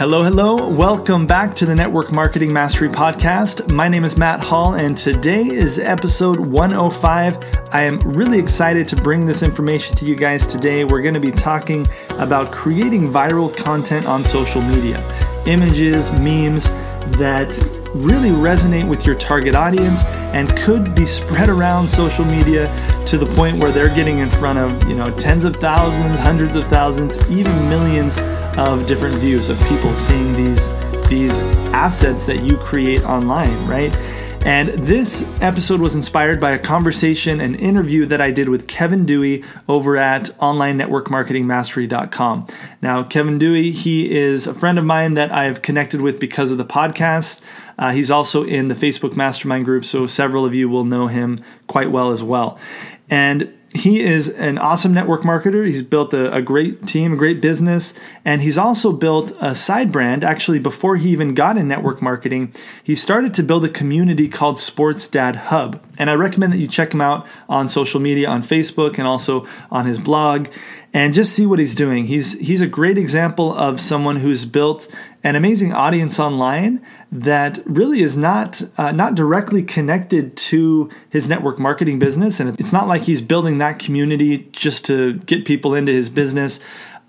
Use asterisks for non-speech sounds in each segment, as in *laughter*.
Hello, hello. Welcome back to the Network Marketing Mastery Podcast. My name is Matt Hall, and today is episode 105. I am really excited to bring this information to you guys today. We're going to be talking about creating viral content on social media, images, memes that really resonate with your target audience and could be spread around social media to the point where they're getting in front of, you know, tens of thousands, hundreds of thousands, even millions of different views of people seeing these these assets that you create online, right? And this episode was inspired by a conversation, an interview that I did with Kevin Dewey over at onlinenetworkmarketingmastery.com. Now, Kevin Dewey, he is a friend of mine that I've connected with because of the podcast. Uh, he's also in the Facebook Mastermind group, so several of you will know him quite well as well. And he is an awesome network marketer. He's built a, a, great team, a great business, and he's also built a side brand. Actually, before he even got in network marketing, he started to build a community called Sports Dad Hub. And I recommend that you check him out on social media, on Facebook, and also on his blog, and just see what he's doing. He's he's a great example of someone who's built an amazing audience online that really is not uh, not directly connected to his network marketing business, and it's not like he's building that community just to get people into his business.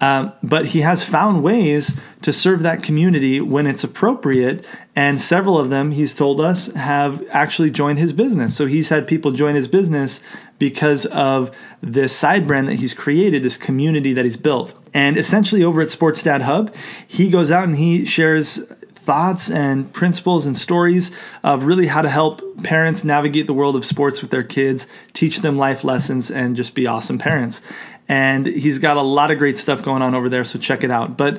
Um, but he has found ways to serve that community when it's appropriate. And several of them, he's told us, have actually joined his business. So he's had people join his business because of this side brand that he's created, this community that he's built. And essentially, over at Sports Dad Hub, he goes out and he shares thoughts and principles and stories of really how to help parents navigate the world of sports with their kids, teach them life lessons, and just be awesome parents. And he's got a lot of great stuff going on over there, so check it out. But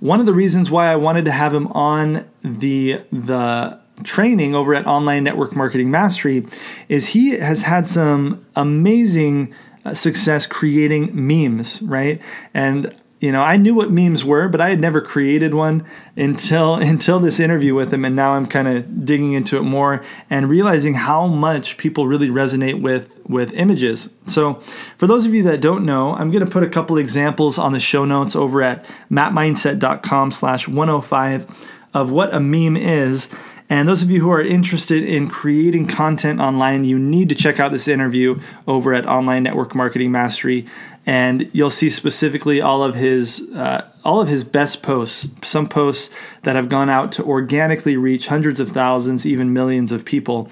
one of the reasons why I wanted to have him on the the training over at Online Network Marketing Mastery is he has had some amazing uh, success creating memes, right? And you know, I knew what memes were, but I had never created one until *laughs* until this interview with him, and now I'm kind of digging into it more and realizing how much people really resonate with with images. So, for those of you that don't know, I'm going to put a couple examples on the show notes over at mattmindset.com/105 of what a meme is. And those of you who are interested in creating content online, you need to check out this interview over at Online Network Marketing Mastery and you'll see specifically all of his uh, all of his best posts some posts that have gone out to organically reach hundreds of thousands even millions of people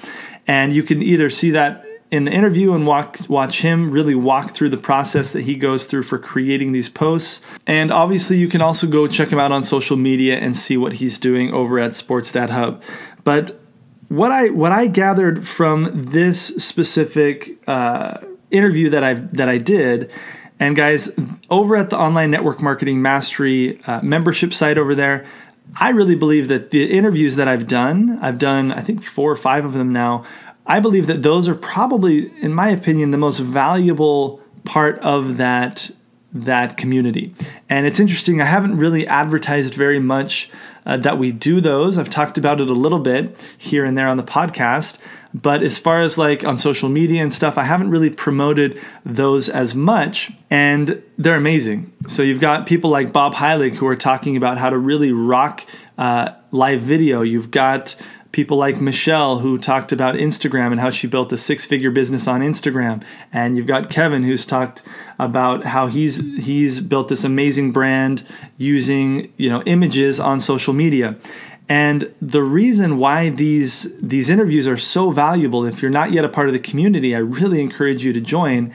and you can either see that in the interview and walk, watch him really walk through the process that he goes through for creating these posts. And obviously, you can also go check him out on social media and see what he's doing over at Sports Dad Hub. But what I what I gathered from this specific uh, interview that I that I did and guys, over at the Online Network Marketing Mastery uh, membership site over there, I really believe that the interviews that I've done, I've done I think four or five of them now. I believe that those are probably, in my opinion, the most valuable part of that that community. And it's interesting. I haven't really advertised very much uh, that we do those. I've talked about it a little bit here and there on the podcast. But as far as like on social media and stuff, I haven't really promoted those as much, and they're amazing. So you've got people like Bob Heilig who are talking about how to really rock uh, live video. You've got people like Michelle who talked about Instagram and how she built a six-figure business on Instagram, and you've got Kevin who's talked about how he's he's built this amazing brand using you know images on social media. And the reason why these these interviews are so valuable, if you're not yet a part of the community, I really encourage you to join,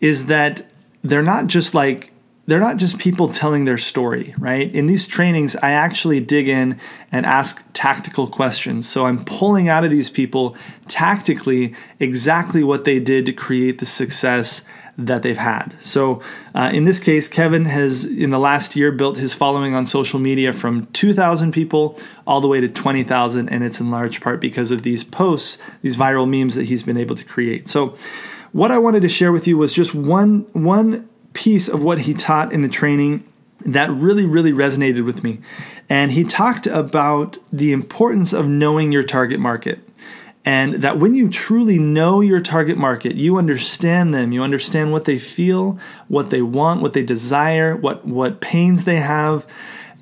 is that they're not just like they're not just people telling their story, right? In these trainings, I actually dig in and ask tactical questions. So I'm pulling out of these people tactically exactly what they did to create the success that they've had. So, uh, in this case, Kevin has, in the last year, built his following on social media from 2,000 people all the way to 20,000, and it's in large part because of these posts, these viral memes that he's been able to create. So, what I wanted to share with you was just one one piece of what he taught in the training that really, really resonated with me. And he talked about the importance of knowing your target market. And that when you truly know your target market, you understand them, you understand what they feel, what they want, what they desire, what, what pains they have,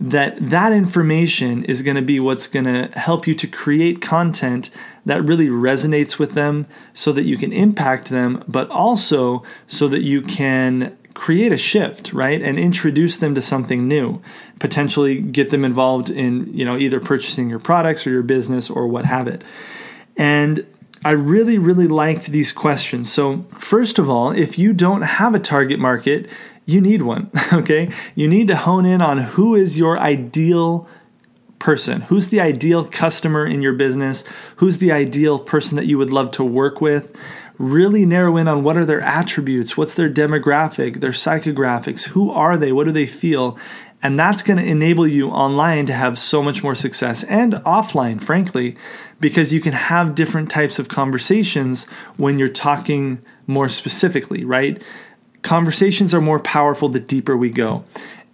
that that information is going to be what's going to help you to create content that really resonates with them so that you can impact them, but also so that you can create a shift, right? And introduce them to something new, potentially get them involved in, you know, either purchasing your products or your business or what have it. And I really, really liked these questions. So, first of all, if you don't have a target market, you need one, *laughs* okay? You need to hone in on who is your ideal person. Who's the ideal customer in your business? Who's the ideal person that you would love to work with? Really narrow in on what are their attributes, what's their demographic, their psychographics, who are they, what do they feel? And that's going to enable you online to have so much more success and offline, frankly, because you can have different types of conversations when you're talking more specifically, right? Conversations are more powerful the deeper we go.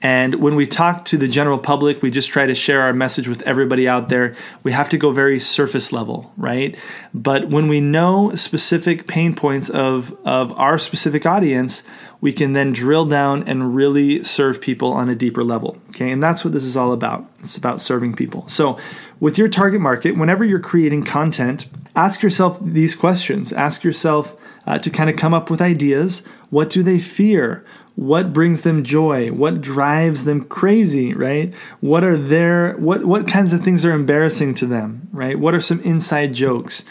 And when we talk to the general public, we just try to share our message with everybody out there. We have to go very surface level, right? But when we know specific pain points of, of our specific audience, we can then drill down and really serve people on a deeper level. Okay, and that's what this is all about. It's about serving people. So, with your target market, whenever you're creating content, ask yourself these questions. Ask yourself uh, to kind of come up with ideas. What do they fear? what brings them joy what drives them crazy right what are their what what kinds of things are embarrassing to them right what are some inside jokes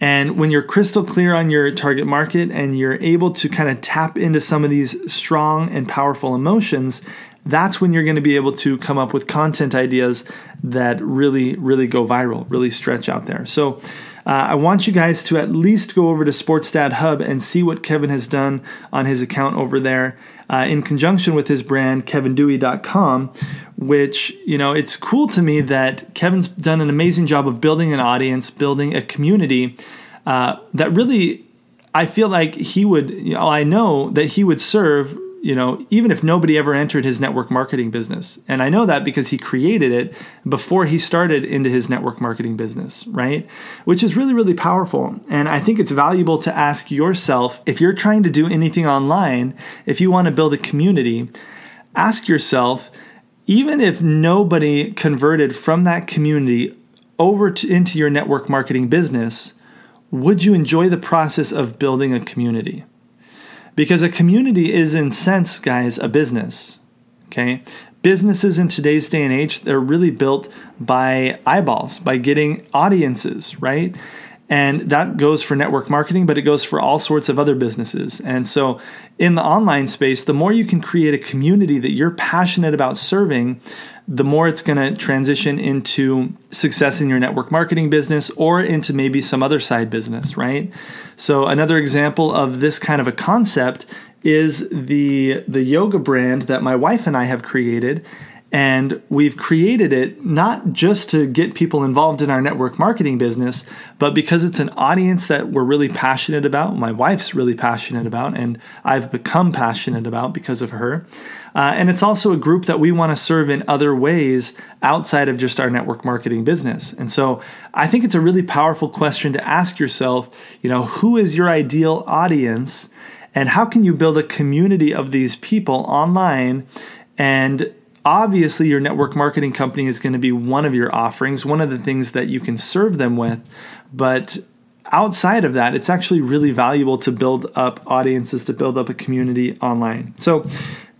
and when you're crystal clear on your target market and you're able to kind of tap into some of these strong and powerful emotions that's when you're going to be able to come up with content ideas that really really go viral really stretch out there so uh, I want you guys to at least go over to Sportsdad Hub and see what Kevin has done on his account over there uh, in conjunction with his brand, KevinDewey.com, which, you know, it's cool to me that Kevin's done an amazing job of building an audience, building a community uh, that really, I feel like he would, you know, I know that he would serve you know, even if nobody ever entered his network marketing business. And I know that because he created it before he started into his network marketing business, right? Which is really, really powerful. And I think it's valuable to ask yourself if you're trying to do anything online, if you want to build a community, ask yourself, even if nobody converted from that community over to, into your network marketing business, would you enjoy the process of building a community? Because a community is, in sense, guys, a business. Okay? Businesses in today's day and age, they're really built by eyeballs, by getting audiences, right? And that goes for network marketing, but it goes for all sorts of other businesses. And so, in the online space, the more you can create a community that you're passionate about serving, the more it's going to transition into success in your network marketing business or into maybe some other side business, right? So another example of this kind of a concept is the the yoga brand that my wife and I have created and we've created it not just to get people involved in our network marketing business, but because it's an audience that we're really passionate about. My wife's really passionate about, and I've become passionate about because of her. Uh, and it's also a group that we want to serve in other ways outside of just our network marketing business. And so I think it's a really powerful question to ask yourself, you know, who is your ideal audience and how can you build a community of these people online and obviously your network marketing company is going to be one of your offerings, one of the things that you can serve them with, but outside of that, it's actually really valuable to build up audiences, to build up a community online. So,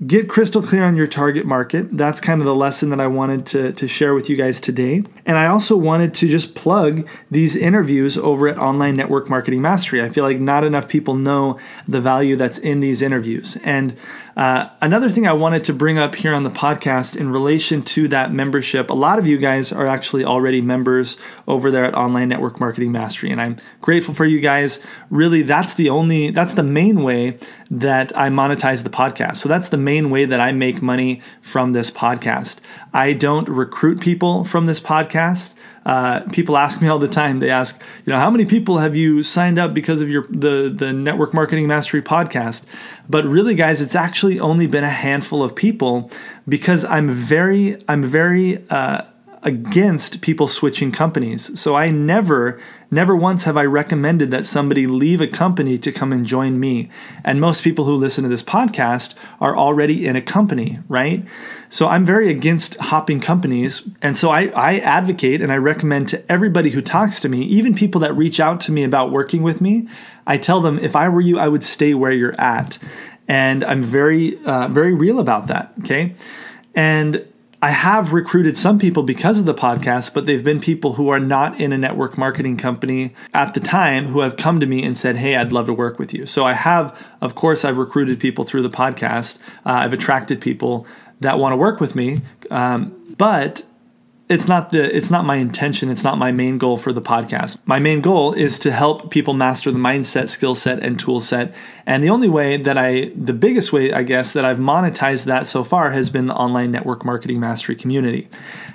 get crystal clear on your target market. That's kind of the lesson that I wanted to, to share with you guys today. And I also wanted to just plug these interviews over at Online Network Marketing Mastery. I feel like not enough people know the value that's in these interviews. And uh, another thing I wanted to bring up here on the podcast in relation to that membership, a lot of you guys are actually already members over there at Online Network Marketing Mastery, and I'm grateful for you guys. Really, that's the only, that's the main way that I monetize the podcast. So that's the main way that I make money from this podcast. I don't recruit people from this podcast. Uh, people ask me all the time. They ask, you know, how many people have you signed up because of your the the Network Marketing Mastery podcast? But really, guys, it's actually only been a handful of people because I'm very I'm very uh, against people switching companies. So I never, never once have I recommended that somebody leave a company to come and join me. And most people who listen to this podcast are already in a company, right? So I'm very against hopping companies. And so I, I advocate and I recommend to everybody who talks to me, even people that reach out to me about working with me, I tell them if I were you, I would stay where you're at. And I'm very, uh, very real about that. Okay. And I have recruited some people because of the podcast, but they've been people who are not in a network marketing company at the time who have come to me and said, Hey, I'd love to work with you. So I have, of course, I've recruited people through the podcast. Uh, I've attracted people that want to work with me. Um, but it's not the it's not my intention it's not my main goal for the podcast. My main goal is to help people master the mindset skill set and tool set. And the only way that i the biggest way i guess that i've monetized that so far has been the online network marketing mastery community.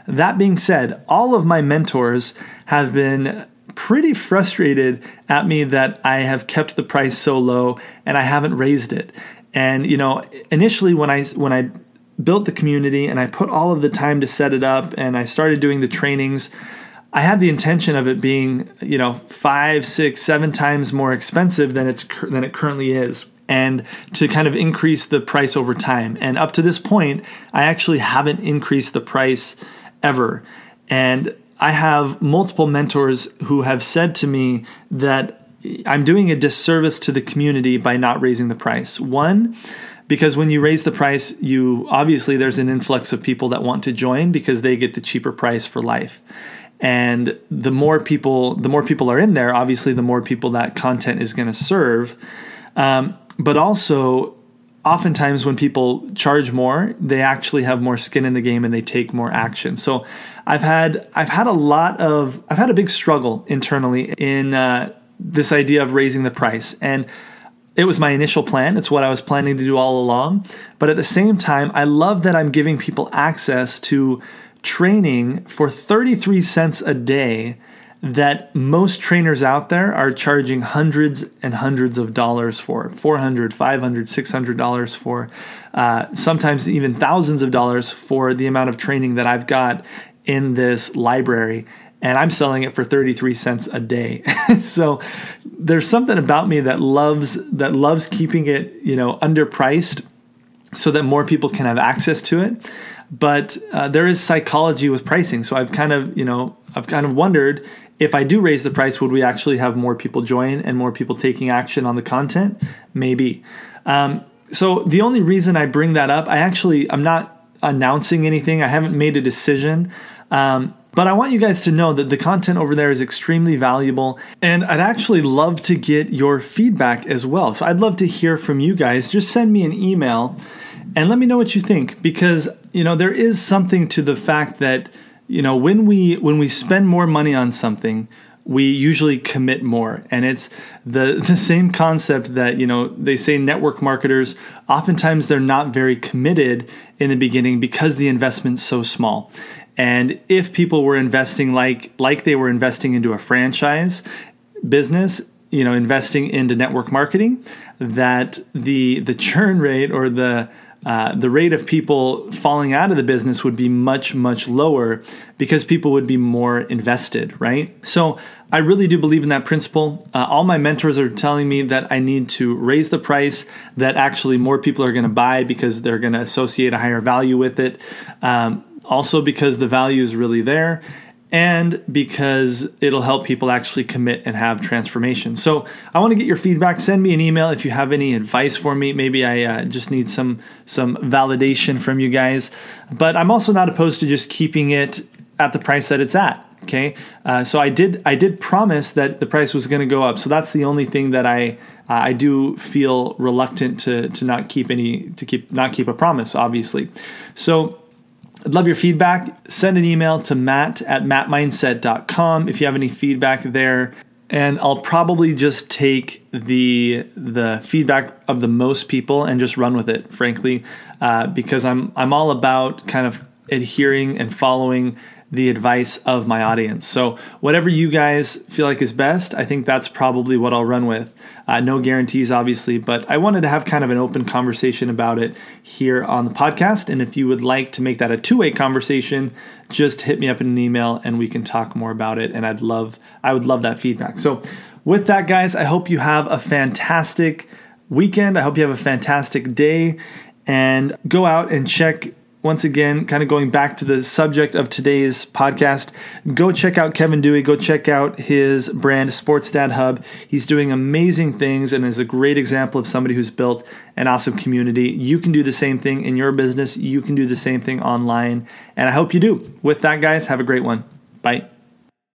That being said all of my mentors have been pretty frustrated at me that i have kept the price so low and i haven't raised it. And you know initially when i when i built the community and I put all of the time to set it up and I started doing the trainings. I had the intention of it being, you know, five, six, seven times more expensive than it's than it currently is, and to kind of increase the price over time. And up to this point, I actually haven't increased the price ever. And I have multiple mentors who have said to me that I'm doing a disservice to the community by not raising the price. One, because when you raise the price, you obviously there's an influx of people that want to join because they get the cheaper price for life. And the more people, the more people are in there, obviously, the more people that content is going to serve. Um, but also, oftentimes when people charge more, they actually have more skin in the game and they take more action. So, I've had I've had a lot of I've had a big struggle internally in uh, this idea of raising the price and it was my initial plan. It's what I was planning to do all along. But at the same time, I love that I'm giving people access to training for 33 cents a day that most trainers out there are charging hundreds and hundreds of dollars for 400 500 600 dollars for uh, sometimes even thousands of dollars for the amount of training that i've got in this library and I'm selling it for 33 cents a day. *laughs* so there's something about me that loves that loves keeping it, you know, underpriced so that more people can have access to it. But uh, there is psychology with pricing. So I've kind of, you know, I've kind of wondered if I do raise the price, would we actually have more people join and more people taking action on the content? Maybe. Um, so the only reason I bring that up, I actually I'm not announcing anything. I haven't made a decision. Um, but I want you guys to know that the content over there is extremely valuable, and I'd actually love to get your feedback as well. So I'd love to hear from you guys. Just send me an email and let me know what you think because, you know, there is something to the fact that, you know, when we when we spend more money on something, we usually commit more and it's the *laughs* the same concept that you know they say network marketers oftentimes they're not very committed in the beginning because the investment's so small and if people were investing like like they were investing into a franchise business, you know, investing into network marketing, that the the churn rate or the uh, the rate of people falling out of the business would be much much lower because people would be more invested right? So i really do believe in that principle. Uh, all my mentors are telling me that i need to raise the price that actually more people are going to buy because they're going to associate a higher value with it. Um, also because the value is really there and because it'll help people actually commit and have transformation. So I want to get your feedback. Send me an email if you have any advice for me. Maybe I uh, just need some some validation from you guys. But I'm also not opposed to just keeping it at the price that it's at. Okay, uh, so I did I did promise that the price was going to go up. So that's the only thing that I uh, I do feel reluctant to to not keep any to keep not keep a promise. Obviously, so I'd love your feedback. Send an email to matt at mattmindset.com if you have any feedback there. And I'll probably just take the the feedback of the most people and just run with it, frankly, uh, because I'm I'm all about kind of adhering and following the advice of my audience. So, whatever you guys feel like is best, I think that's probably what I'll run with. Uh, no guarantees, obviously, but I wanted to have kind of an open conversation about it here on the podcast. And if you would like to make that a two way conversation, just hit me up in an email and we can talk more about it. And I'd love, I would love that feedback. So, with that, guys, I hope you have a fantastic weekend. I hope you have a fantastic day and go out and check once again, kind of going back to the subject of today's podcast, go check out Kevin Dewey. Go check out his brand, Sports Dad Hub. He's doing amazing things and is a great example of somebody who's built an awesome community. You can do the same thing in your business. You can do the same thing online. And I hope you do. With that, guys, have a great one. Bye.